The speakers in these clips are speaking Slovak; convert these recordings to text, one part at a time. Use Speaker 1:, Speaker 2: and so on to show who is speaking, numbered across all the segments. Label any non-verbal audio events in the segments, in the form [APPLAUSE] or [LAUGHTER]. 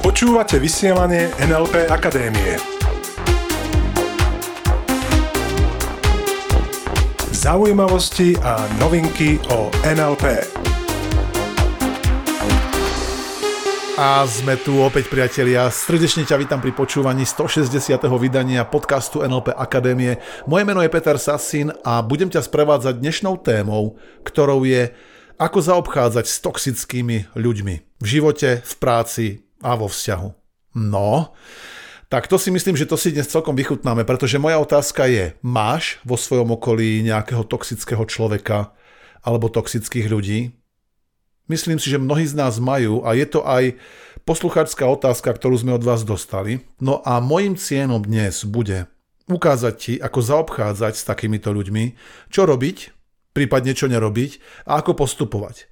Speaker 1: Počúvate vysielanie NLP Akadémie. Zaujímavosti a novinky o NLP.
Speaker 2: A sme tu opäť priatelia. Srdečne ťa vítam pri počúvaní 160. vydania podcastu NLP Akadémie. Moje meno je Peter Sasin a budem ťa sprevádzať dnešnou témou, ktorou je ako zaobchádzať s toxickými ľuďmi v živote, v práci a vo vzťahu. No, tak to si myslím, že to si dnes celkom vychutnáme, pretože moja otázka je, máš vo svojom okolí nejakého toxického človeka alebo toxických ľudí? Myslím si, že mnohí z nás majú a je to aj poslucháčská otázka, ktorú sme od vás dostali. No a môjim cieľom dnes bude ukázať ti, ako zaobchádzať s takýmito ľuďmi, čo robiť, prípadne čo nerobiť a ako postupovať.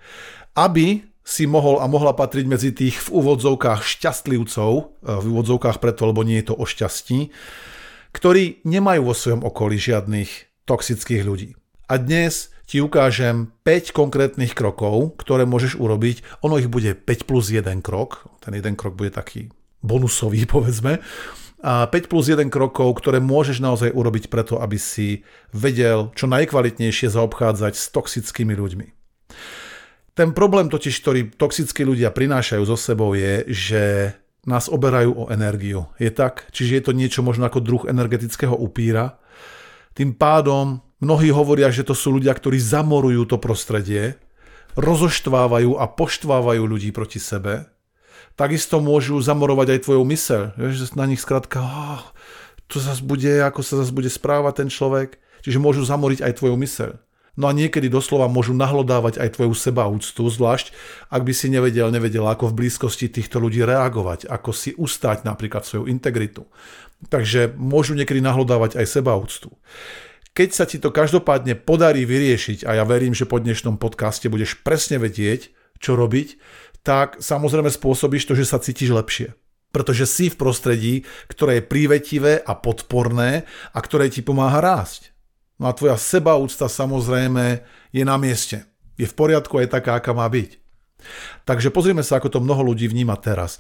Speaker 2: Aby si mohol a mohla patriť medzi tých v úvodzovkách šťastlivcov, e, v úvodzovkách preto, lebo nie je to o šťastí, ktorí nemajú vo svojom okolí žiadnych toxických ľudí. A dnes ti ukážem 5 konkrétnych krokov, ktoré môžeš urobiť. Ono ich bude 5 plus 1 krok. Ten jeden krok bude taký bonusový, [LAUGHS] povedzme. A 5 plus 1 krokov, ktoré môžeš naozaj urobiť preto, aby si vedel čo najkvalitnejšie zaobchádzať s toxickými ľuďmi. Ten problém totiž, ktorý toxickí ľudia prinášajú so sebou je, že nás oberajú o energiu. Je tak? Čiže je to niečo možno ako druh energetického upíra. Tým pádom mnohí hovoria, že to sú ľudia, ktorí zamorujú to prostredie, rozoštvávajú a poštvávajú ľudí proti sebe. Takisto môžu zamorovať aj tvoju mysel. Že na nich skrátka, oh, to zase bude, ako sa zase bude správať ten človek. Čiže môžu zamoriť aj tvoju mysel. No a niekedy doslova môžu nahlodávať aj tvoju sebaúctu, zvlášť ak by si nevedel, nevedel, ako v blízkosti týchto ľudí reagovať, ako si ustať napríklad svoju integritu. Takže môžu niekedy nahlodávať aj sebaúctu. Keď sa ti to každopádne podarí vyriešiť, a ja verím, že po dnešnom podcaste budeš presne vedieť, čo robiť, tak samozrejme spôsobíš to, že sa cítiš lepšie pretože si v prostredí, ktoré je prívetivé a podporné a ktoré ti pomáha rásť. No a tvoja sebaúcta samozrejme je na mieste. Je v poriadku aj taká, aká má byť. Takže pozrieme sa, ako to mnoho ľudí vníma teraz.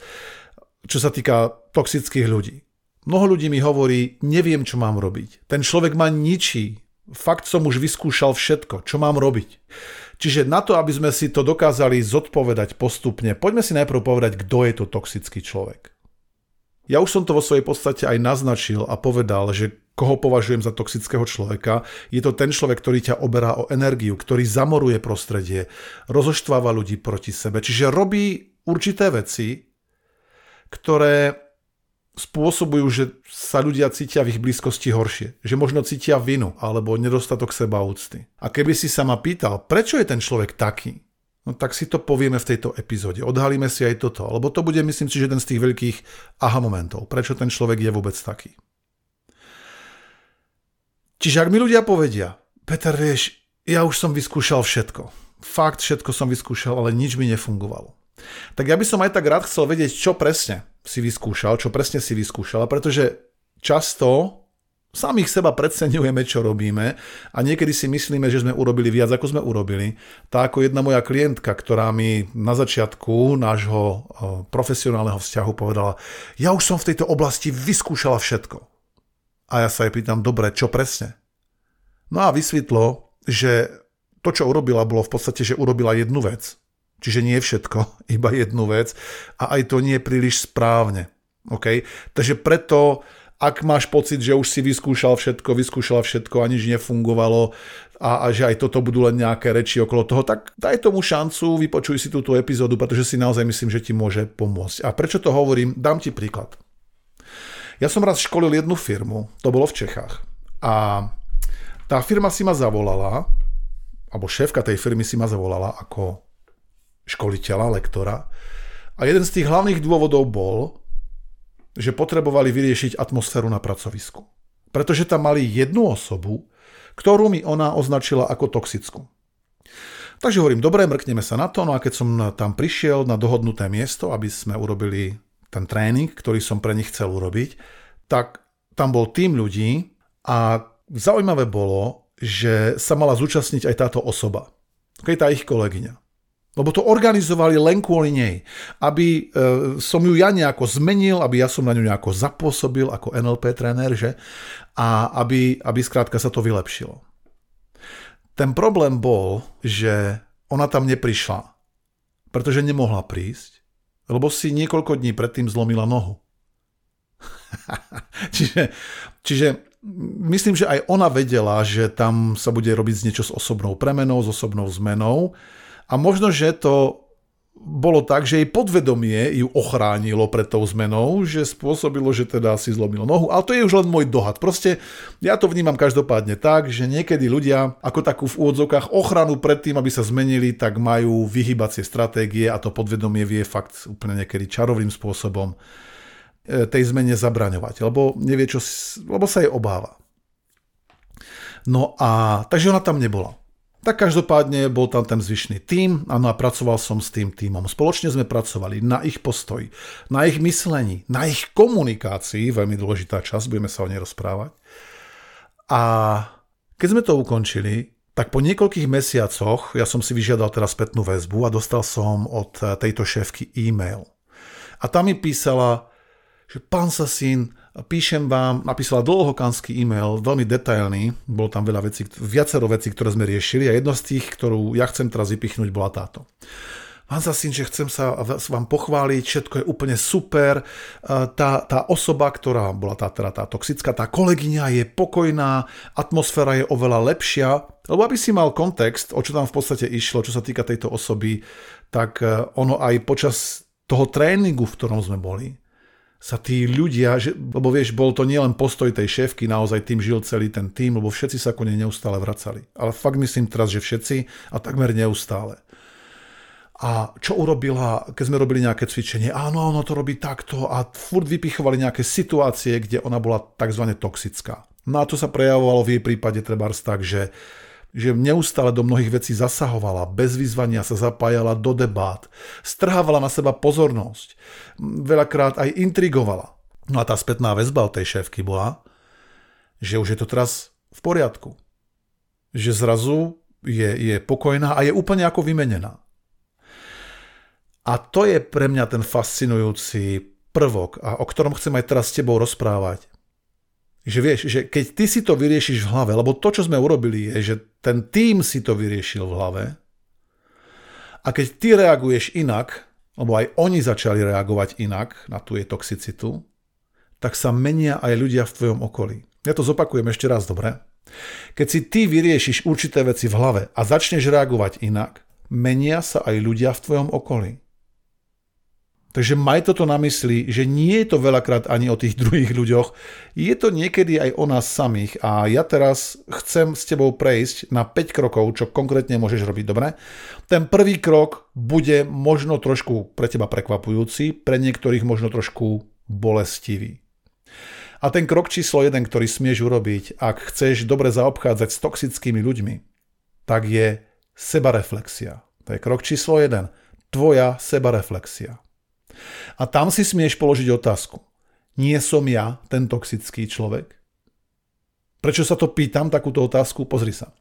Speaker 2: Čo sa týka toxických ľudí. Mnoho ľudí mi hovorí, neviem, čo mám robiť. Ten človek ma ničí. Fakt som už vyskúšal všetko. Čo mám robiť? Čiže na to, aby sme si to dokázali zodpovedať postupne, poďme si najprv povedať, kto je to toxický človek. Ja už som to vo svojej podstate aj naznačil a povedal, že koho považujem za toxického človeka, je to ten človek, ktorý ťa oberá o energiu, ktorý zamoruje prostredie, rozoštváva ľudí proti sebe. Čiže robí určité veci, ktoré spôsobujú, že sa ľudia cítia v ich blízkosti horšie. Že možno cítia vinu alebo nedostatok sebaúcty. A keby si sa ma pýtal, prečo je ten človek taký, No tak si to povieme v tejto epizóde. Odhalíme si aj toto, lebo to bude, myslím si, že jeden z tých veľkých aha momentov. Prečo ten človek je vôbec taký. Čiže ak mi ľudia povedia, Peter, vieš, ja už som vyskúšal všetko. Fakt všetko som vyskúšal, ale nič mi nefungovalo. Tak ja by som aj tak rád chcel vedieť, čo presne si vyskúšal, čo presne si vyskúšal, pretože často samých seba predsenujeme, čo robíme a niekedy si myslíme, že sme urobili viac, ako sme urobili. Tá ako jedna moja klientka, ktorá mi na začiatku nášho profesionálneho vzťahu povedala, ja už som v tejto oblasti vyskúšala všetko. A ja sa jej pýtam, dobre, čo presne? No a vysvetlo, že to, čo urobila, bolo v podstate, že urobila jednu vec. Čiže nie všetko, [LAUGHS] iba jednu vec a aj to nie je príliš správne. Okay? Takže preto ak máš pocit, že už si vyskúšal všetko, vyskúšala všetko a nič nefungovalo a, a že aj toto budú len nejaké reči okolo toho, tak daj tomu šancu, vypočuj si túto epizódu, pretože si naozaj myslím, že ti môže pomôcť. A prečo to hovorím? Dám ti príklad. Ja som raz školil jednu firmu, to bolo v Čechách. A tá firma si ma zavolala, alebo šéfka tej firmy si ma zavolala ako školiteľa, lektora. A jeden z tých hlavných dôvodov bol, že potrebovali vyriešiť atmosféru na pracovisku. Pretože tam mali jednu osobu, ktorú mi ona označila ako toxickú. Takže hovorím, dobre, mrkneme sa na to, no a keď som tam prišiel na dohodnuté miesto, aby sme urobili ten tréning, ktorý som pre nich chcel urobiť, tak tam bol tým ľudí a zaujímavé bolo, že sa mala zúčastniť aj táto osoba, okay, tá ich kolegyňa. Lebo to organizovali len kvôli nej. Aby e, som ju ja nejako zmenil, aby ja som na ňu nejako zapôsobil ako NLP tréner, že? A aby, aby skrátka sa to vylepšilo. Ten problém bol, že ona tam neprišla, pretože nemohla prísť, lebo si niekoľko dní predtým zlomila nohu. [LAUGHS] čiže, čiže myslím, že aj ona vedela, že tam sa bude robiť niečo s osobnou premenou, s osobnou zmenou a možno, že to bolo tak, že jej podvedomie ju ochránilo pred tou zmenou, že spôsobilo, že teda si zlomilo nohu. Ale to je už len môj dohad. Proste ja to vnímam každopádne tak, že niekedy ľudia ako takú v úvodzovkách ochranu pred tým, aby sa zmenili, tak majú vyhybacie stratégie a to podvedomie vie fakt úplne niekedy čarovým spôsobom e, tej zmene zabraňovať, lebo nevie, čo, lebo sa jej obáva. No a takže ona tam nebola. Tak každopádne bol tam ten zvyšný tím a pracoval som s tým týmom. Spoločne sme pracovali na ich postoji, na ich myslení, na ich komunikácii, veľmi dôležitá časť, budeme sa o nej rozprávať. A keď sme to ukončili, tak po niekoľkých mesiacoch ja som si vyžiadal teraz spätnú väzbu a dostal som od tejto šéfky e-mail. A tam mi písala, že pán Sasín, Píšem vám, napísala dlhokanský e-mail, veľmi detailný, bolo tam veľa vecí, viacero vecí, ktoré sme riešili a jedno z tých, ktorú ja chcem teraz vypichnúť, bola táto. Pán Zasín, že chcem sa vám pochváliť, všetko je úplne super. E, tá, tá osoba, ktorá bola tá, teda tá toxická, tá kolegyňa je pokojná, atmosféra je oveľa lepšia. Lebo aby si mal kontext, o čo tam v podstate išlo, čo sa týka tejto osoby, tak e, ono aj počas toho tréningu, v ktorom sme boli, sa tí ľudia, že, lebo vieš, bol to nielen postoj tej šéfky, naozaj tým žil celý ten tým, lebo všetci sa ku nej neustále vracali. Ale fakt myslím teraz, že všetci a takmer neustále. A čo urobila, keď sme robili nejaké cvičenie? Áno, ono to robí takto a furt vypichovali nejaké situácie, kde ona bola tzv. toxická. No a to sa prejavovalo v jej prípade trebárs tak, že že neustále do mnohých vecí zasahovala, bez vyzvania sa zapájala do debát, strhávala na seba pozornosť, veľakrát aj intrigovala. No a tá spätná väzba od tej šéfky bola, že už je to teraz v poriadku. Že zrazu je, je pokojná a je úplne ako vymenená. A to je pre mňa ten fascinujúci prvok, a o ktorom chcem aj teraz s tebou rozprávať že vieš, že keď ty si to vyriešiš v hlave, lebo to, čo sme urobili, je, že ten tým si to vyriešil v hlave a keď ty reaguješ inak, lebo aj oni začali reagovať inak na tú jej toxicitu, tak sa menia aj ľudia v tvojom okolí. Ja to zopakujem ešte raz, dobre? Keď si ty vyriešiš určité veci v hlave a začneš reagovať inak, menia sa aj ľudia v tvojom okolí. Takže maj toto na mysli, že nie je to veľakrát ani o tých [LAUGHS] druhých ľuďoch, je to niekedy aj o nás samých a ja teraz chcem s tebou prejsť na 5 krokov, čo konkrétne môžeš robiť, dobre? Ten prvý krok bude možno trošku pre teba prekvapujúci, pre niektorých možno trošku bolestivý. A ten krok číslo 1, ktorý smieš urobiť, ak chceš dobre zaobchádzať s toxickými ľuďmi, tak je sebareflexia. To je krok číslo 1. Tvoja sebareflexia. A tam si smieš položiť otázku. Nie som ja ten toxický človek? Prečo sa to pýtam, takúto otázku? Pozri sa.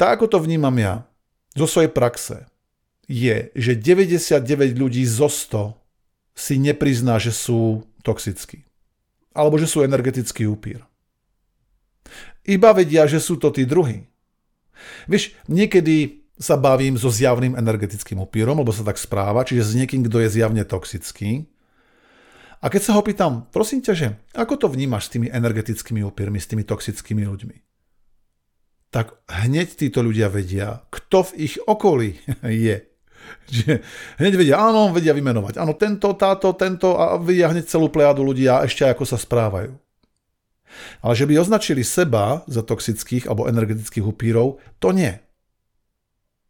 Speaker 2: Tak ako to vnímam ja, zo svojej praxe, je, že 99 ľudí zo 100 si neprizná, že sú toxickí. Alebo že sú energetický upír. Iba vedia, že sú to tí druhí. Vieš, niekedy sa bavím so zjavným energetickým upírom, lebo sa tak správa, čiže s niekým, kto je zjavne toxický. A keď sa ho pýtam, prosím ťa, že ako to vnímaš s tými energetickými upírmi, s tými toxickými ľuďmi? Tak hneď títo ľudia vedia, kto v ich okolí [LAUGHS] je. Že hneď vedia, áno, vedia vymenovať. Áno, tento, táto, tento a vedia hneď celú plejadu ľudí a ešte ako sa správajú. Ale že by označili seba za toxických alebo energetických upírov, to nie.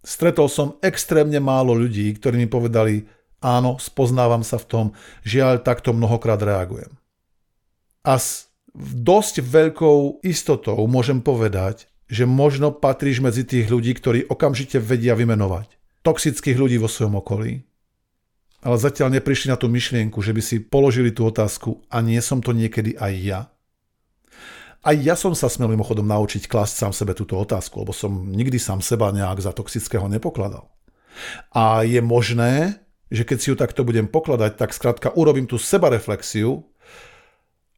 Speaker 2: Stretol som extrémne málo ľudí, ktorí mi povedali, áno, spoznávam sa v tom, žiaľ takto mnohokrát reagujem. A s dosť veľkou istotou môžem povedať, že možno patríš medzi tých ľudí, ktorí okamžite vedia vymenovať toxických ľudí vo svojom okolí, ale zatiaľ neprišli na tú myšlienku, že by si položili tú otázku a nie som to niekedy aj ja. Aj ja som sa smel mimochodom naučiť klásť sám sebe túto otázku, lebo som nikdy sám seba nejak za toxického nepokladal. A je možné, že keď si ju takto budem pokladať, tak skrátka urobím tú sebareflexiu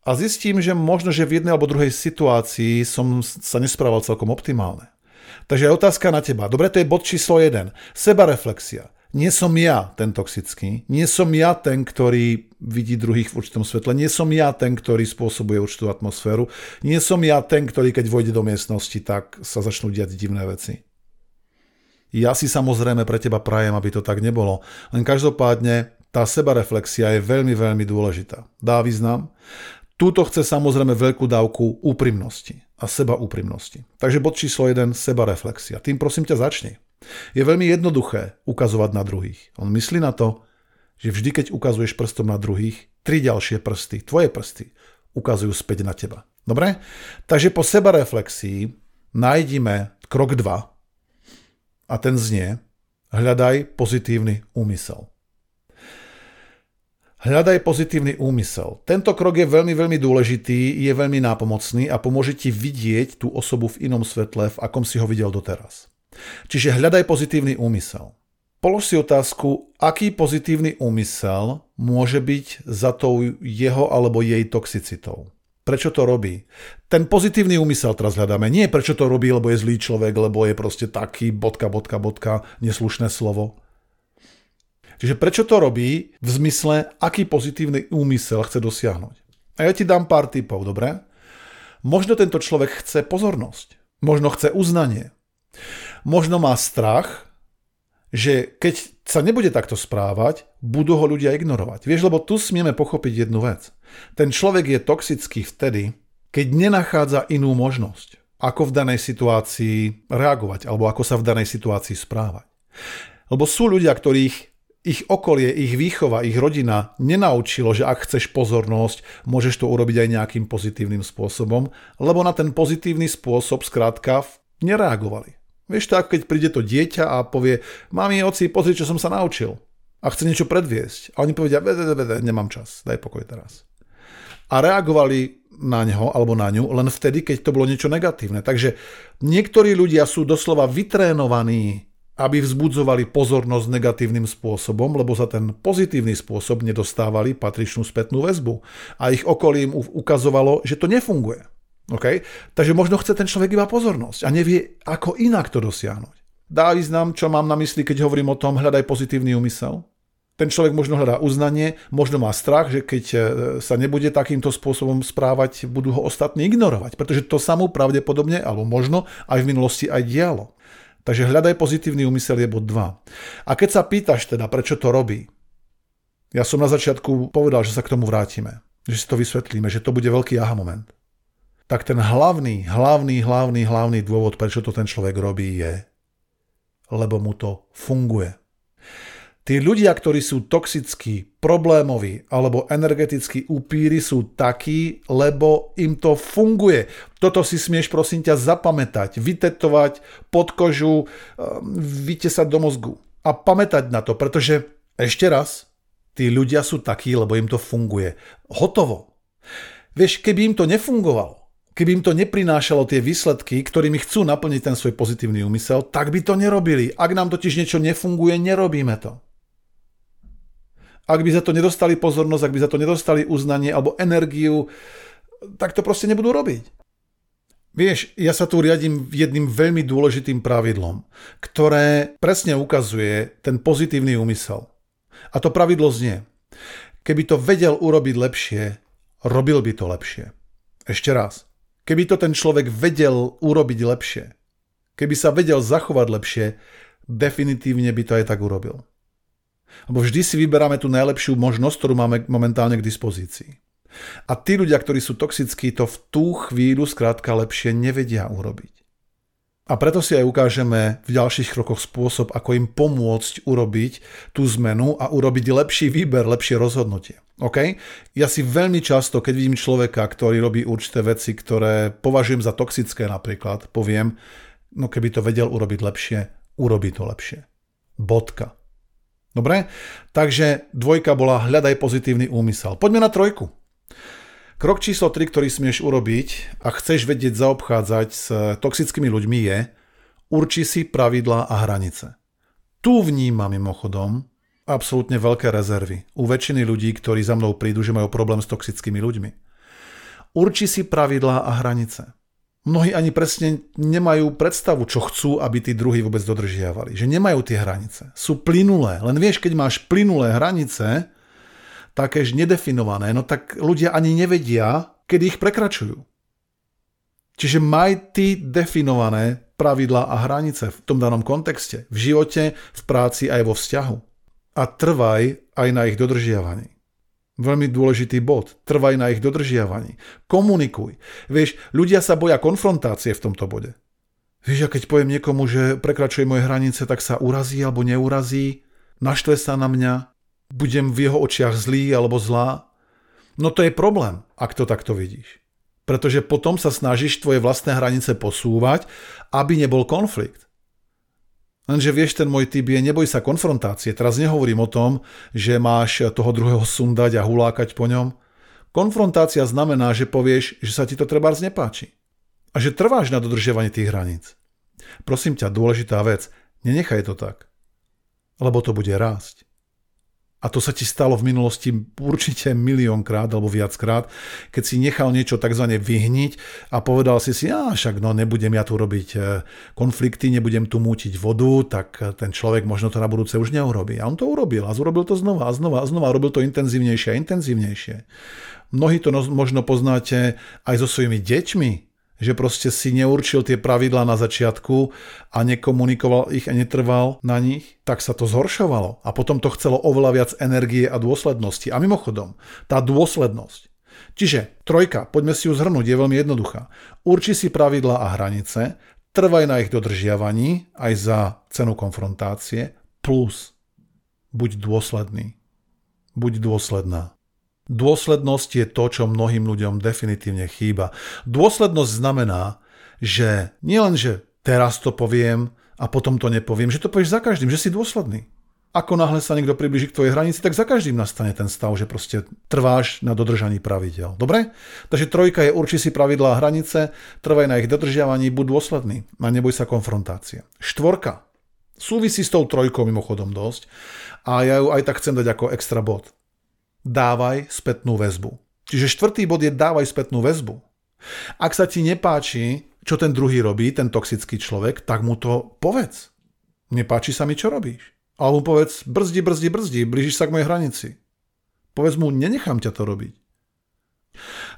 Speaker 2: a zistím, že možno, že v jednej alebo druhej situácii som sa nesprával celkom optimálne. Takže je otázka na teba. Dobre, to je bod číslo 1. Sebareflexia. Nie som ja ten toxický, nie som ja ten, ktorý vidí druhých v určitom svetle, nie som ja ten, ktorý spôsobuje určitú atmosféru, nie som ja ten, ktorý keď vojde do miestnosti, tak sa začnú diať divné veci. Ja si samozrejme pre teba prajem, aby to tak nebolo. Len každopádne tá sebareflexia je veľmi, veľmi dôležitá. Dá význam. Túto chce samozrejme veľkú dávku úprimnosti a seba úprimnosti. Takže bod číslo 1, sebareflexia. Tým prosím ťa začni. Je veľmi jednoduché ukazovať na druhých. On myslí na to, že vždy, keď ukazuješ prstom na druhých, tri ďalšie prsty, tvoje prsty, ukazujú späť na teba. Dobre? Takže po sebareflexii nájdime krok 2, a ten znie hľadaj pozitívny úmysel. Hľadaj pozitívny úmysel. Tento krok je veľmi, veľmi dôležitý, je veľmi nápomocný a pomôže ti vidieť tú osobu v inom svetle, v akom si ho videl doteraz. Čiže hľadaj pozitívny úmysel. Polož si otázku, aký pozitívny úmysel môže byť za tou jeho alebo jej toxicitou. Prečo to robí? Ten pozitívny úmysel teraz hľadáme. Nie prečo to robí, lebo je zlý človek, lebo je proste taký bodka, bodka, bodka, neslušné slovo. Čiže prečo to robí v zmysle, aký pozitívny úmysel chce dosiahnuť. A ja ti dám pár typov, dobre? Možno tento človek chce pozornosť. Možno chce uznanie. Možno má strach, že keď sa nebude takto správať, budú ho ľudia ignorovať. Vieš, lebo tu smieme pochopiť jednu vec. Ten človek je toxický vtedy, keď nenachádza inú možnosť, ako v danej situácii reagovať alebo ako sa v danej situácii správať. Lebo sú ľudia, ktorých ich okolie, ich výchova, ich rodina nenaučilo, že ak chceš pozornosť, môžeš to urobiť aj nejakým pozitívnym spôsobom, lebo na ten pozitívny spôsob skrátka nereagovali. Vieš to, keď príde to dieťa a povie, mami, oci, pozri, čo som sa naučil. A chce niečo predviesť. A oni povedia, vede, vede, nemám čas, daj pokoj teraz a reagovali na ňo alebo na ňu len vtedy, keď to bolo niečo negatívne. Takže niektorí ľudia sú doslova vytrénovaní, aby vzbudzovali pozornosť negatívnym spôsobom, lebo za ten pozitívny spôsob nedostávali patričnú spätnú väzbu. A ich okolí im ukazovalo, že to nefunguje. Okay? Takže možno chce ten človek iba pozornosť a nevie, ako inak to dosiahnuť. Dá význam, čo mám na mysli, keď hovorím o tom, hľadaj pozitívny úmysel? Ten človek možno hľadá uznanie, možno má strach, že keď e, sa nebude takýmto spôsobom správať, budú ho ostatní ignorovať, pretože to sa mu pravdepodobne, alebo možno aj v minulosti aj dialo. Takže hľadaj pozitívny úmysel je bod 2. A keď sa pýtaš teda, prečo to robí, ja som na začiatku povedal, že sa k tomu vrátime, že si to vysvetlíme, že to bude veľký aha moment. Tak ten hlavný, hlavný, hlavný, hlavný dôvod, prečo to ten človek robí, je, lebo mu to funguje. Tí ľudia, ktorí sú toxickí, problémoví alebo energetickí upíry sú takí, lebo im to funguje. Toto si smieš prosím ťa zapamätať, vytetovať pod kožu, ehm, vytesať do mozgu. A pamätať na to, pretože ešte raz, tí ľudia sú takí, lebo im to funguje. Hotovo. Vieš, keby im to nefungovalo, keby im to neprinášalo tie výsledky, ktorými chcú naplniť ten svoj pozitívny úmysel, tak by to nerobili. Ak nám totiž niečo nefunguje, nerobíme to ak by za to nedostali pozornosť, ak by za to nedostali uznanie alebo energiu, tak to proste nebudú robiť. Vieš, ja sa tu riadím jedným veľmi dôležitým pravidlom, ktoré presne ukazuje ten pozitívny úmysel. A to pravidlo znie, keby to vedel urobiť lepšie, robil by to lepšie. Ešte raz. Keby to ten človek vedel urobiť lepšie, keby sa vedel zachovať lepšie, definitívne by to aj tak urobil. Lebo vždy si vyberáme tú najlepšiu možnosť, ktorú máme momentálne k dispozícii. A tí ľudia, ktorí sú toxickí, to v tú chvíľu skrátka lepšie nevedia urobiť. A preto si aj ukážeme v ďalších krokoch spôsob, ako im pomôcť urobiť tú zmenu a urobiť lepší výber, lepšie rozhodnutie. OK? Ja si veľmi často, keď vidím človeka, ktorý robí určité veci, ktoré považujem za toxické napríklad, poviem, no keby to vedel urobiť lepšie, urobí to lepšie. Bodka. Dobre? Takže dvojka bola hľadaj pozitívny úmysel. Poďme na trojku. Krok číslo 3, ktorý smieš urobiť a chceš vedieť zaobchádzať s toxickými ľuďmi je urči si pravidlá a hranice. Tu vnímam mimochodom absolútne veľké rezervy u väčšiny ľudí, ktorí za mnou prídu, že majú problém s toxickými ľuďmi. Urči si pravidlá a hranice. Mnohí ani presne nemajú predstavu, čo chcú, aby tí druhí vôbec dodržiavali. Že nemajú tie hranice. Sú plynulé. Len vieš, keď máš plynulé hranice, takéž nedefinované, no tak ľudia ani nevedia, kedy ich prekračujú. Čiže maj ty definované pravidlá a hranice v tom danom kontexte, v živote, v práci aj vo vzťahu a trvaj aj na ich dodržiavaní. Veľmi dôležitý bod. Trvaj na ich dodržiavaní. Komunikuj. Vieš, ľudia sa boja konfrontácie v tomto bode. Vieš, a keď poviem niekomu, že prekračuje moje hranice, tak sa urazí alebo neurazí, naštve sa na mňa, budem v jeho očiach zlý alebo zlá. No to je problém, ak to takto vidíš. Pretože potom sa snažíš tvoje vlastné hranice posúvať, aby nebol konflikt. Lenže vieš, ten môj typ je, neboj sa konfrontácie. Teraz nehovorím o tom, že máš toho druhého sundať a hulákať po ňom. Konfrontácia znamená, že povieš, že sa ti to trebárs nepáči. A že trváš na dodržiavaní tých hraníc. Prosím ťa, dôležitá vec, nenechaj to tak. Lebo to bude rásť a to sa ti stalo v minulosti určite miliónkrát alebo viackrát, keď si nechal niečo tzv. vyhniť a povedal si si, a však no nebudem ja tu robiť e, konflikty, nebudem tu mútiť vodu, tak ten človek možno to na budúce už neurobí. A on to urobil a urobil to znova a znova a znova, robil to intenzívnejšie a intenzívnejšie. Mnohí to no, možno poznáte aj so svojimi deťmi, že proste si neurčil tie pravidlá na začiatku a nekomunikoval ich a netrval na nich, tak sa to zhoršovalo a potom to chcelo oveľa viac energie a dôslednosti. A mimochodom, tá dôslednosť. Čiže trojka, poďme si ju zhrnúť, je veľmi jednoduchá. Urči si pravidlá a hranice, trvaj na ich dodržiavaní aj za cenu konfrontácie, plus buď dôsledný. Buď dôsledná. Dôslednosť je to, čo mnohým ľuďom definitívne chýba. Dôslednosť znamená, že nielen, že teraz to poviem a potom to nepoviem, že to povieš za každým, že si dôsledný. Ako náhle sa niekto približí k tvojej hranici, tak za každým nastane ten stav, že proste trváš na dodržaní pravidel. Dobre? Takže trojka je urči si pravidlá a hranice, trvaj na ich dodržiavaní, buď dôsledný a neboj sa konfrontácie. Štvorka. Súvisí s tou trojkou mimochodom dosť a ja ju aj tak chcem dať ako extra bod dávaj spätnú väzbu. Čiže štvrtý bod je dávaj spätnú väzbu. Ak sa ti nepáči, čo ten druhý robí, ten toxický človek, tak mu to povedz. Nepáči sa mi, čo robíš. Alebo povedz, brzdi, brzdi, brzdi, blížiš sa k mojej hranici. Povedz mu, nenechám ťa to robiť.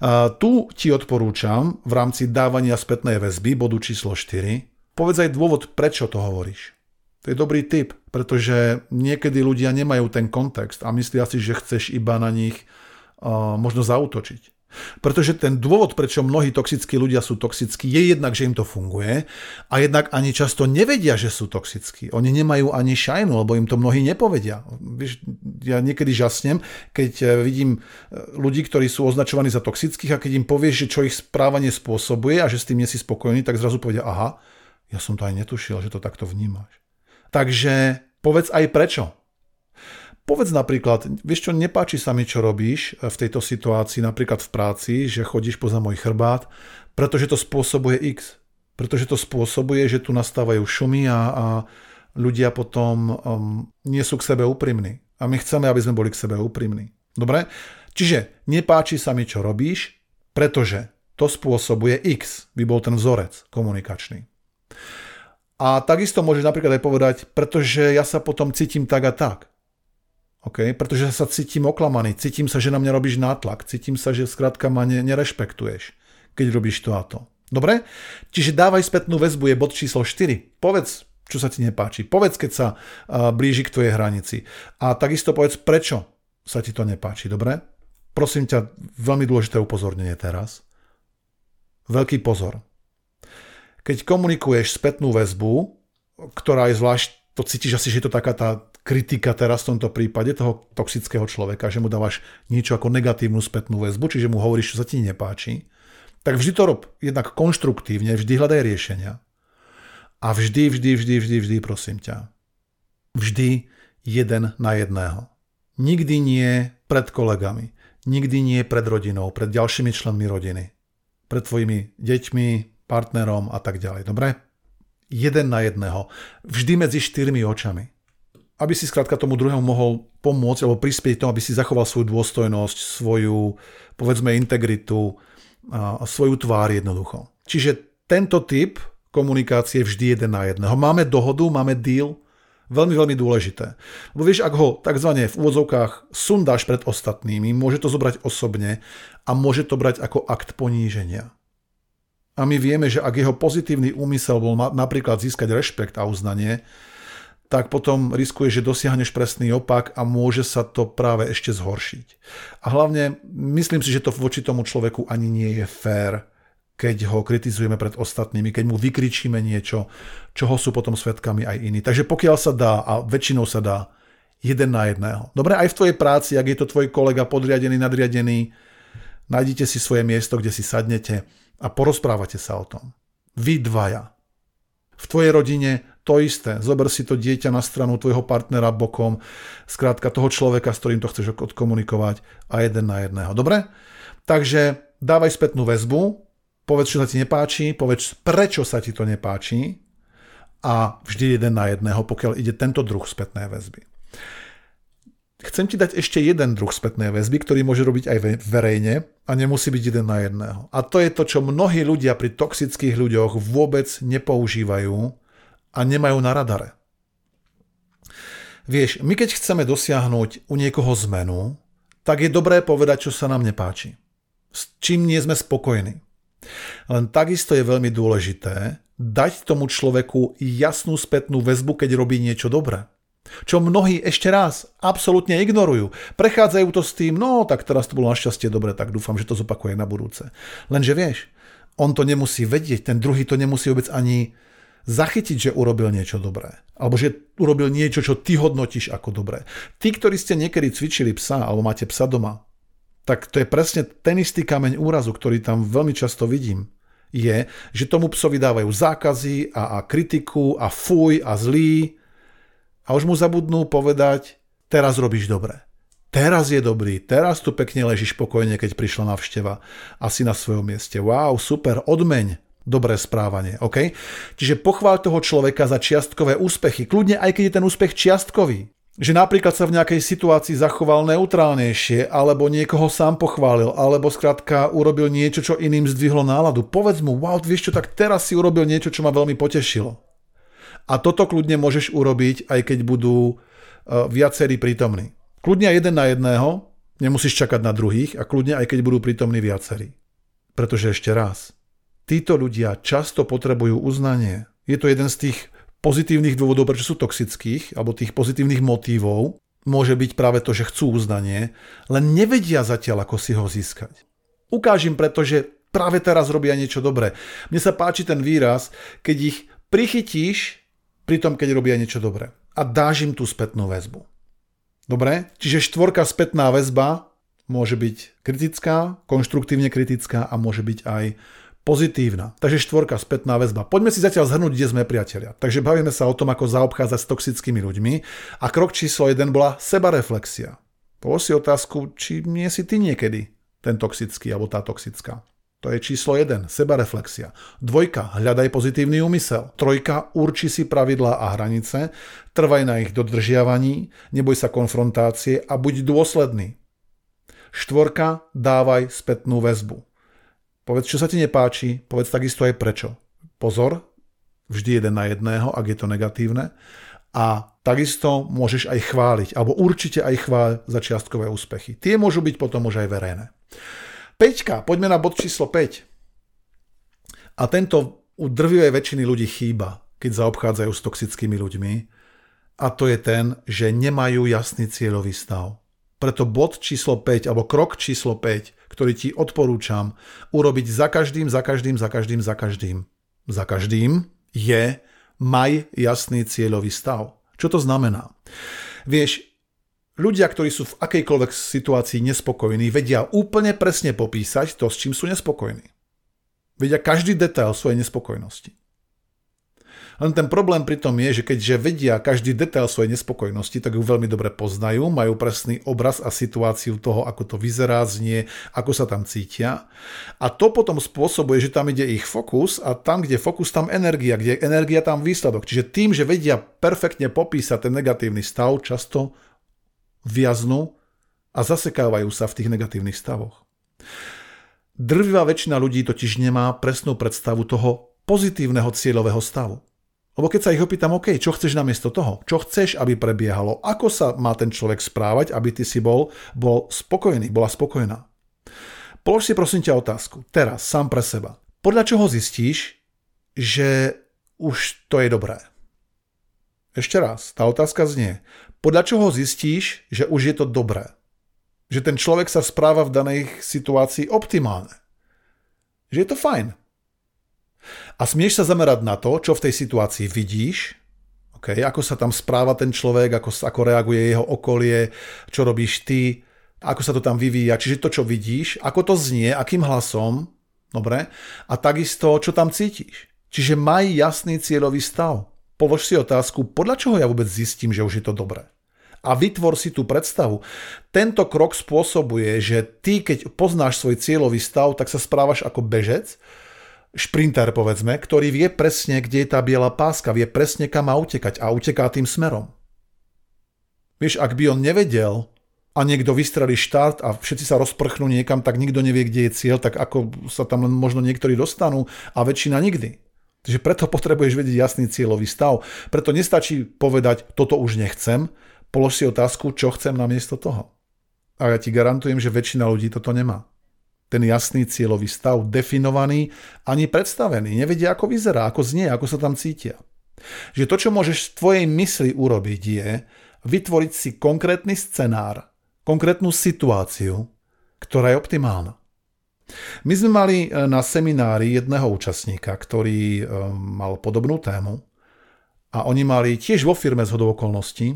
Speaker 2: A tu ti odporúčam v rámci dávania spätnej väzby, bodu číslo 4, povedz aj dôvod, prečo to hovoríš. To je dobrý tip, pretože niekedy ľudia nemajú ten kontext a myslia si, že chceš iba na nich možno zautočiť. Pretože ten dôvod, prečo mnohí toxickí ľudia sú toxickí, je jednak, že im to funguje a jednak ani často nevedia, že sú toxickí. Oni nemajú ani šajnu, lebo im to mnohí nepovedia. Víš, ja niekedy žasnem, keď e, vidím e, ľudí, ktorí sú označovaní za toxických a keď im povieš, že čo ich správanie spôsobuje a že s tým nie si spokojný, tak zrazu povedia, aha, ja som to aj netušil, že to takto vnímaš. Takže povedz aj prečo. Povedz napríklad, vieš čo, nepáči sa mi, čo robíš v tejto situácii, napríklad v práci, že chodíš poza môj chrbát, pretože to spôsobuje X. Pretože to spôsobuje, že tu nastávajú šumy a, a ľudia potom um, nie sú k sebe úprimní. A my chceme, aby sme boli k sebe úprimní. Dobre? Čiže nepáči sa mi, čo robíš, pretože to spôsobuje X, by bol ten vzorec komunikačný. A takisto môžeš napríklad aj povedať, pretože ja sa potom cítim tak a tak. Okay? Pretože sa cítim oklamaný, cítim sa, že na mňa robíš nátlak, cítim sa, že skrátka ma ne, nerešpektuješ, keď robíš to a to. Dobre? Čiže dávaj spätnú väzbu, je bod číslo 4. Povedz, čo sa ti nepáči. Povedz, keď sa blíži k tvojej hranici. A takisto povedz, prečo sa ti to nepáči. Dobre? Prosím ťa, veľmi dôležité upozornenie teraz. Veľký pozor. Keď komunikuješ spätnú väzbu, ktorá je zvlášť, to cítiš asi, že je to taká tá kritika teraz v tomto prípade toho toxického človeka, že mu dávaš niečo ako negatívnu spätnú väzbu, čiže mu hovoríš, čo sa ti nepáči, tak vždy to rob jednak konštruktívne, vždy hľadaj riešenia. A vždy, vždy, vždy, vždy, vždy, prosím ťa. Vždy jeden na jedného. Nikdy nie pred kolegami. Nikdy nie pred rodinou, pred ďalšími členmi rodiny. Pred tvojimi deťmi, partnerom a tak ďalej. Dobre? Jeden na jedného. Vždy medzi štyrmi očami. aby si skrátka tomu druhému mohol pomôcť alebo prispieť tomu, aby si zachoval svoju dôstojnosť, svoju, povedzme, integritu a svoju tvár jednoducho. Čiže tento typ komunikácie vždy jeden na jedného. Máme dohodu, máme deal, veľmi, veľmi dôležité. Lebo vieš, ak ho tzv. v úvodzovkách sundáš pred ostatnými, môže to zobrať osobne a môže to brať ako akt poníženia. A my vieme, že ak jeho pozitívny úmysel bol napríklad získať rešpekt a uznanie, tak potom riskuje, že dosiahneš presný opak a môže sa to práve ešte zhoršiť. A hlavne myslím si, že to voči tomu človeku ani nie je fér, keď ho kritizujeme pred ostatnými, keď mu vykričíme niečo, čoho sú potom svetkami aj iní. Takže pokiaľ sa dá, a väčšinou sa dá, jeden na jedného. Dobre, aj v tvojej práci, ak je to tvoj kolega podriadený, nadriadený, nájdite si svoje miesto, kde si sadnete a porozprávate sa o tom. Vy dvaja. V tvojej rodine to isté. Zober si to dieťa na stranu tvojho partnera bokom, skrátka toho človeka, s ktorým to chceš odkomunikovať a jeden na jedného. Dobre? Takže dávaj spätnú väzbu, povedz, čo sa ti nepáči, povedz, prečo sa ti to nepáči a vždy jeden na jedného, pokiaľ ide tento druh spätnej väzby. Chcem ti dať ešte jeden druh spätnej väzby, ktorý môže robiť aj verejne a nemusí byť jeden na jedného. A to je to, čo mnohí ľudia pri toxických ľuďoch vôbec nepoužívajú, a nemajú na radare. Vieš, my keď chceme dosiahnuť u niekoho zmenu, tak je dobré povedať, čo sa nám nepáči. S čím nie sme spokojní. Len takisto je veľmi dôležité dať tomu človeku jasnú spätnú väzbu, keď robí niečo dobré. Čo mnohí ešte raz absolútne ignorujú. Prechádzajú to s tým, no tak teraz to bolo našťastie dobre, tak dúfam, že to zopakuje na budúce. Lenže vieš, on to nemusí vedieť, ten druhý to nemusí vôbec ani zachytiť, že urobil niečo dobré. Alebo že urobil niečo, čo ty hodnotíš ako dobré. Tí, ktorí ste niekedy cvičili psa, alebo máte psa doma, tak to je presne ten istý kameň úrazu, ktorý tam veľmi často vidím. Je, že tomu psovi dávajú zákazy a, a kritiku a fuj a zlý a už mu zabudnú povedať, teraz robíš dobre. Teraz je dobrý, teraz tu pekne ležíš pokojne, keď prišla navšteva. Asi na svojom mieste. Wow, super, odmeň dobré správanie. OK? Čiže pochvál toho človeka za čiastkové úspechy, kľudne aj keď je ten úspech čiastkový. Že napríklad sa v nejakej situácii zachoval neutrálnejšie, alebo niekoho sám pochválil, alebo skrátka urobil niečo, čo iným zdvihlo náladu. Povedz mu, wow, vieš čo, tak teraz si urobil niečo, čo ma veľmi potešilo. A toto kľudne môžeš urobiť, aj keď budú uh, viacerí prítomní. Kľudne jeden na jedného, nemusíš čakať na druhých a kľudne aj keď budú prítomní viacerí. Pretože ešte raz, títo ľudia často potrebujú uznanie. Je to jeden z tých pozitívnych dôvodov, prečo sú toxických, alebo tých pozitívnych motívov, môže byť práve to, že chcú uznanie, len nevedia zatiaľ, ako si ho získať. Ukážim preto, že práve teraz robia niečo dobré. Mne sa páči ten výraz, keď ich prichytíš pri tom, keď robia niečo dobré. A dáš im tú spätnú väzbu. Dobre? Čiže štvorka spätná väzba môže byť kritická, konštruktívne kritická a môže byť aj pozitívna. Takže štvorka, spätná väzba. Poďme si zatiaľ zhrnúť, kde sme priatelia. Takže bavíme sa o tom, ako zaobchádzať s toxickými ľuďmi. A krok číslo 1 bola sebareflexia. Polož si otázku, či nie si ty niekedy ten toxický alebo tá toxická. To je číslo 1, sebareflexia. Dvojka, hľadaj pozitívny úmysel. Trojka, urči si pravidlá a hranice, trvaj na ich dodržiavaní, neboj sa konfrontácie a buď dôsledný. Štvorka, dávaj spätnú väzbu. Povedz, čo sa ti nepáči, povedz takisto aj prečo. Pozor, vždy jeden na jedného, ak je to negatívne. A takisto môžeš aj chváliť, alebo určite aj chváľ za čiastkové úspechy. Tie môžu byť potom už aj verejné. Peťka, poďme na bod číslo 5. A tento u drvivej väčšiny ľudí chýba, keď zaobchádzajú s toxickými ľuďmi. A to je ten, že nemajú jasný cieľový stav. Preto bod číslo 5, alebo krok číslo 5, ktorý ti odporúčam urobiť za každým, za každým, za každým, za každým, za každým, je maj jasný cieľový stav. Čo to znamená? Vieš, ľudia, ktorí sú v akejkoľvek situácii nespokojní, vedia úplne presne popísať to, s čím sú nespokojní. Vedia každý detail svojej nespokojnosti. Len ten problém pri tom je, že keďže vedia každý detail svojej nespokojnosti, tak ju veľmi dobre poznajú, majú presný obraz a situáciu toho, ako to vyzerá, znie, ako sa tam cítia. A to potom spôsobuje, že tam ide ich fokus a tam, kde fokus, tam energia, kde je energia, tam výsledok. Čiže tým, že vedia perfektne popísať ten negatívny stav, často viaznú a zasekávajú sa v tých negatívnych stavoch. Drvivá väčšina ľudí totiž nemá presnú predstavu toho pozitívneho cieľového stavu. Lebo keď sa ich opýtam, OK, čo chceš namiesto toho? Čo chceš, aby prebiehalo? Ako sa má ten človek správať, aby ty si bol, bol spokojný, bola spokojná? Polož si prosím ťa otázku, teraz, sám pre seba. Podľa čoho zistíš, že už to je dobré? Ešte raz, tá otázka znie. Podľa čoho zistíš, že už je to dobré? Že ten človek sa správa v danej situácii optimálne. Že je to fajn. A smieš sa zamerať na to, čo v tej situácii vidíš, okay, ako sa tam správa ten človek, ako, ako reaguje jeho okolie, čo robíš ty, ako sa to tam vyvíja, čiže to, čo vidíš, ako to znie, akým hlasom, dobre, a takisto, čo tam cítiš. Čiže maj jasný cieľový stav. Polož si otázku, podľa čoho ja vôbec zistím, že už je to dobré. A vytvor si tú predstavu. Tento krok spôsobuje, že ty, keď poznáš svoj cieľový stav, tak sa správaš ako bežec, šprinter povedzme, ktorý vie presne, kde je tá biela páska, vie presne, kam má utekať a uteká tým smerom. Vieš, ak by on nevedel a niekto vystrelí štart a všetci sa rozprchnú niekam, tak nikto nevie, kde je cieľ, tak ako sa tam len možno niektorí dostanú a väčšina nikdy. Takže preto potrebuješ vedieť jasný cieľový stav. Preto nestačí povedať, toto už nechcem, polož si otázku, čo chcem namiesto toho. A ja ti garantujem, že väčšina ľudí toto nemá ten jasný cieľový stav definovaný ani predstavený. Nevedia, ako vyzerá, ako znie, ako sa tam cítia. Že to, čo môžeš v tvojej mysli urobiť, je vytvoriť si konkrétny scenár, konkrétnu situáciu, ktorá je optimálna. My sme mali e, na seminári jedného účastníka, ktorý e, mal podobnú tému a oni mali tiež vo firme z okolností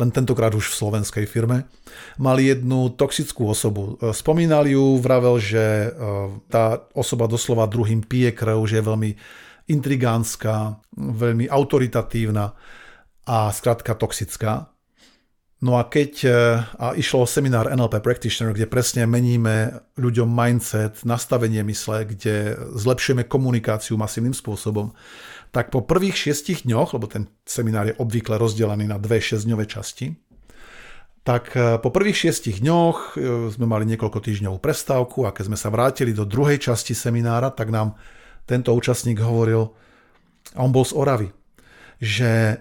Speaker 2: len tentokrát už v slovenskej firme, mali jednu toxickú osobu. E, spomínali ju, vravel, že e, tá osoba doslova druhým pije krv, že je veľmi intrigánska, veľmi autoritatívna a skrátka toxická. No a keď e, a išlo seminár NLP Practitioner, kde presne meníme ľuďom mindset, nastavenie mysle, kde zlepšujeme komunikáciu masívnym spôsobom, tak po prvých šiestich dňoch, lebo ten seminár je obvykle rozdelený na dve šesťdňové časti, tak e, po prvých šiestich dňoch e, sme mali niekoľko týždňovú prestávku a keď sme sa vrátili do druhej časti seminára, tak nám tento účastník hovoril, a on bol z Oravy, že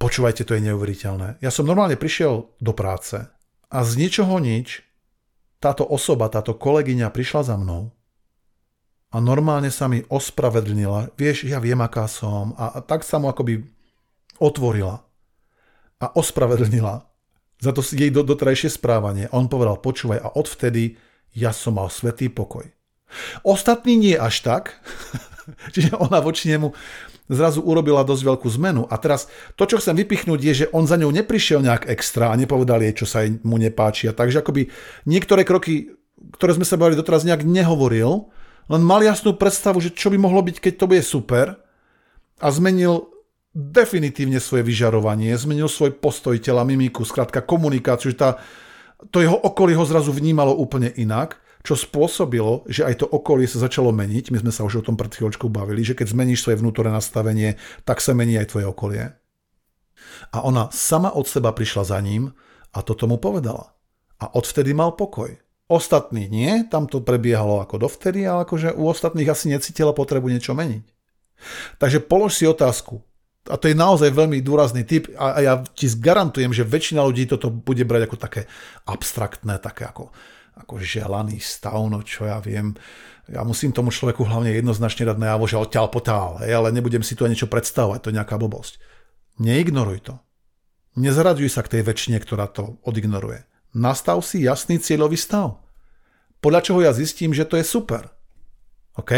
Speaker 2: počúvajte, to je neuveriteľné. Ja som normálne prišiel do práce a z ničoho nič táto osoba, táto kolegyňa prišla za mnou a normálne sa mi ospravedlnila. Vieš, ja viem, aká som. A, a tak sa mu akoby otvorila. A ospravedlnila za to jej do, dotrajšie správanie. A on povedal, počúvaj, a odvtedy ja som mal svetý pokoj. Ostatní nie až tak, [LAUGHS] čiže ona voči nemu zrazu urobila dosť veľkú zmenu. A teraz to, čo chcem vypichnúť, je, že on za ňou neprišiel nejak extra a nepovedal jej, čo sa mu nepáči. A takže akoby niektoré kroky, ktoré sme sa bavili doteraz, nejak nehovoril, len mal jasnú predstavu, že čo by mohlo byť, keď to bude super a zmenil definitívne svoje vyžarovanie, zmenil svoj postoj tela, mimiku, skrátka komunikáciu, že tá, to jeho okolie ho zrazu vnímalo úplne inak, čo spôsobilo, že aj to okolie sa začalo meniť. My sme sa už o tom pred chvíľočkou bavili, že keď zmeníš svoje vnútorné nastavenie, tak sa mení aj tvoje okolie. A ona sama od seba prišla za ním a to tomu povedala. A odvtedy mal pokoj. Ostatní nie, tam to prebiehalo ako dovtedy, ale akože u ostatných asi necítila potrebu niečo meniť. Takže polož si otázku. A to je naozaj veľmi dôrazný typ a ja ti garantujem, že väčšina ľudí toto bude brať ako také abstraktné, také ako, ako želaný stav, no čo ja viem. Ja musím tomu človeku hlavne jednoznačne dať najavo, že odtiaľ potál, ale nebudem si tu niečo predstavovať, to je nejaká blbosť. Neignoruj to. Nezaraduj sa k tej väčšine, ktorá to odignoruje. Nastav si jasný cieľový stav. Podľa čoho ja zistím, že to je super. OK?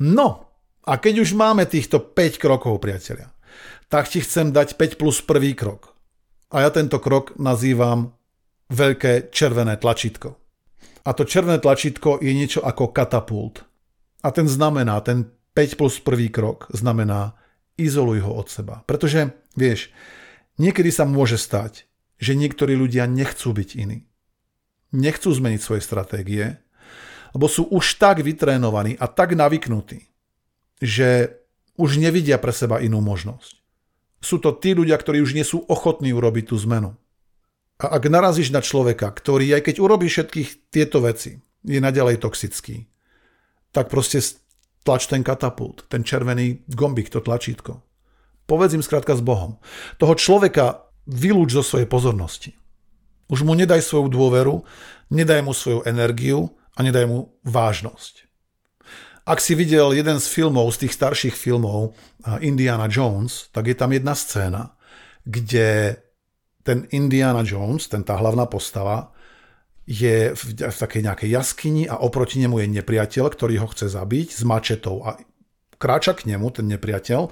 Speaker 2: No, a keď už máme týchto 5 krokov, priatelia, tak ti chcem dať 5 plus prvý krok. A ja tento krok nazývam veľké červené tlačítko. A to červené tlačítko je niečo ako katapult. A ten znamená, ten 5 plus prvý krok znamená izoluj ho od seba. Pretože, vieš, niekedy sa môže stať, že niektorí ľudia nechcú byť iní. Nechcú zmeniť svoje stratégie, lebo sú už tak vytrénovaní a tak navyknutí, že už nevidia pre seba inú možnosť. Sú to tí ľudia, ktorí už nie sú ochotní urobiť tú zmenu. A ak narazíš na človeka, ktorý aj keď urobí všetkých tieto veci, je naďalej toxický, tak proste tlač ten katapult, ten červený gombik, to tlačítko. Povedz im skrátka s Bohom. Toho človeka vylúč zo svojej pozornosti. Už mu nedaj svoju dôveru, nedaj mu svoju energiu a nedaj mu vážnosť. Ak si videl jeden z filmov, z tých starších filmov Indiana Jones, tak je tam jedna scéna, kde ten Indiana Jones, ten tá hlavná postava, je v, v takej nejakej jaskyni a oproti nemu je nepriateľ, ktorý ho chce zabiť s mačetou a kráča k nemu ten nepriateľ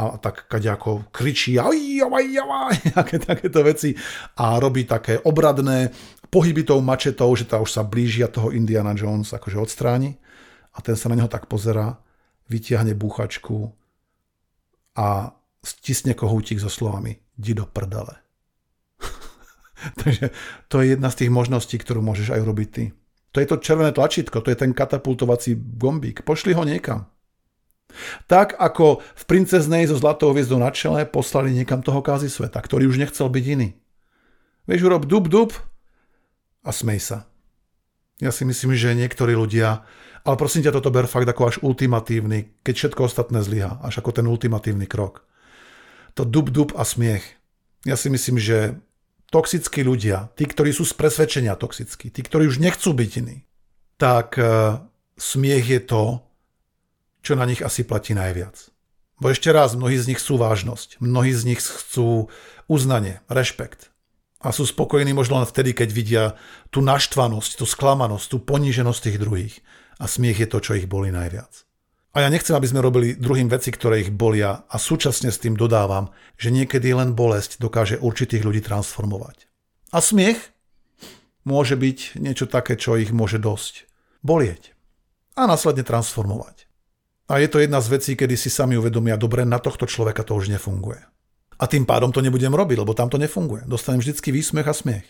Speaker 2: a tak ako kričí aj, aj, aj, [LAUGHS] také, takéto veci a robí také obradné pohyby tou mačetou, že tá už sa blížia toho Indiana Jones akože odstráni a ten sa na neho tak pozera, vytiahne búchačku a stisne kohútik so slovami Di do prdele. [LAUGHS] Takže to je jedna z tých možností, ktorú môžeš aj urobiť ty. To je to červené tlačítko, to je ten katapultovací gombík. Pošli ho niekam. Tak ako v princeznej so zlatou hviezdou na čele poslali niekam toho kázy sveta, ktorý už nechcel byť iný. Vieš, urob dub dub a smej sa. Ja si myslím, že niektorí ľudia, ale prosím ťa, toto ber fakt ako až ultimatívny, keď všetko ostatné zlyha, až ako ten ultimatívny krok. To dub dub a smiech. Ja si myslím, že toxickí ľudia, tí, ktorí sú z presvedčenia toxickí, tí, ktorí už nechcú byť iní, tak uh, smiech je to, čo na nich asi platí najviac. Bo ešte raz, mnohí z nich chcú vážnosť, mnohí z nich chcú uznanie, rešpekt. A sú spokojní možno len vtedy, keď vidia tú naštvanosť, tú sklamanosť, tú poníženosť tých druhých. A smiech je to, čo ich boli najviac. A ja nechcem, aby sme robili druhým veci, ktoré ich bolia a súčasne s tým dodávam, že niekedy len bolesť dokáže určitých ľudí transformovať. A smiech môže byť niečo také, čo ich môže dosť bolieť a následne transformovať. A je to jedna z vecí, kedy si sami uvedomia, dobre, na tohto človeka to už nefunguje. A tým pádom to nebudem robiť, lebo tam to nefunguje. Dostanem vždycky výsmech a smiech.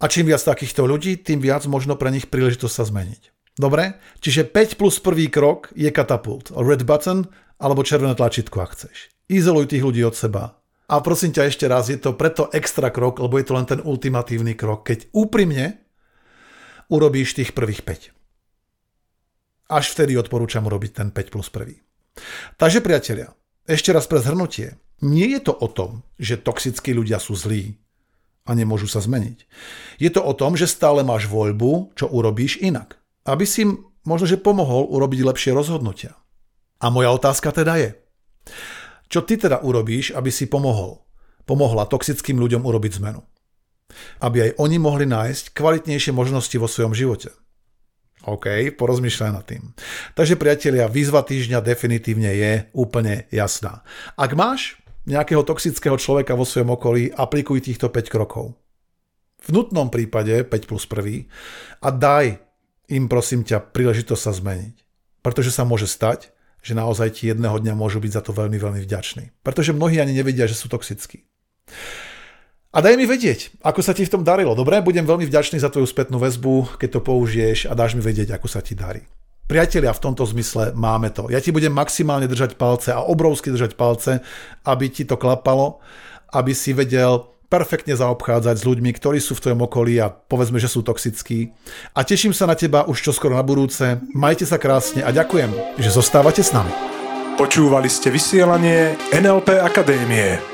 Speaker 2: A čím viac takýchto ľudí, tým viac možno pre nich príležitosť sa zmeniť. Dobre? Čiže 5 plus prvý krok je katapult. Red button alebo červené tlačítko, ak chceš. Izoluj tých ľudí od seba. A prosím ťa ešte raz, je to preto extra krok, lebo je to len ten ultimatívny krok, keď úprimne urobíš tých prvých 5. Až vtedy odporúčam urobiť ten 5 plus prvý. Takže priatelia, ešte raz pre zhrnutie. Nie je to o tom, že toxickí ľudia sú zlí a nemôžu sa zmeniť. Je to o tom, že stále máš voľbu, čo urobíš inak aby si možno, že pomohol urobiť lepšie rozhodnutia. A moja otázka teda je, čo ty teda urobíš, aby si pomohol, pomohla toxickým ľuďom urobiť zmenu? Aby aj oni mohli nájsť kvalitnejšie možnosti vo svojom živote. OK, porozmýšľaj nad tým. Takže priatelia, výzva týždňa definitívne je úplne jasná. Ak máš nejakého toxického človeka vo svojom okolí, aplikuj týchto 5 krokov. V nutnom prípade 5 plus 1 a daj im prosím ťa príležitosť sa zmeniť. Pretože sa môže stať, že naozaj ti jedného dňa môžu byť za to veľmi, veľmi vďační. Pretože mnohí ani nevedia, že sú toxickí. A daj mi vedieť, ako sa ti v tom darilo. Dobre, budem veľmi vďačný za tvoju spätnú väzbu, keď to použiješ a dáš mi vedieť, ako sa ti darí. Priatelia, v tomto zmysle máme to. Ja ti budem maximálne držať palce a obrovsky držať palce, aby ti to klapalo, aby si vedel perfektne zaobchádzať s ľuďmi, ktorí sú v tvojom okolí a povedzme, že sú toxickí. A teším sa na teba už čoskoro na budúce. Majte sa krásne a ďakujem, že zostávate s nami.
Speaker 1: Počúvali ste vysielanie NLP Akadémie.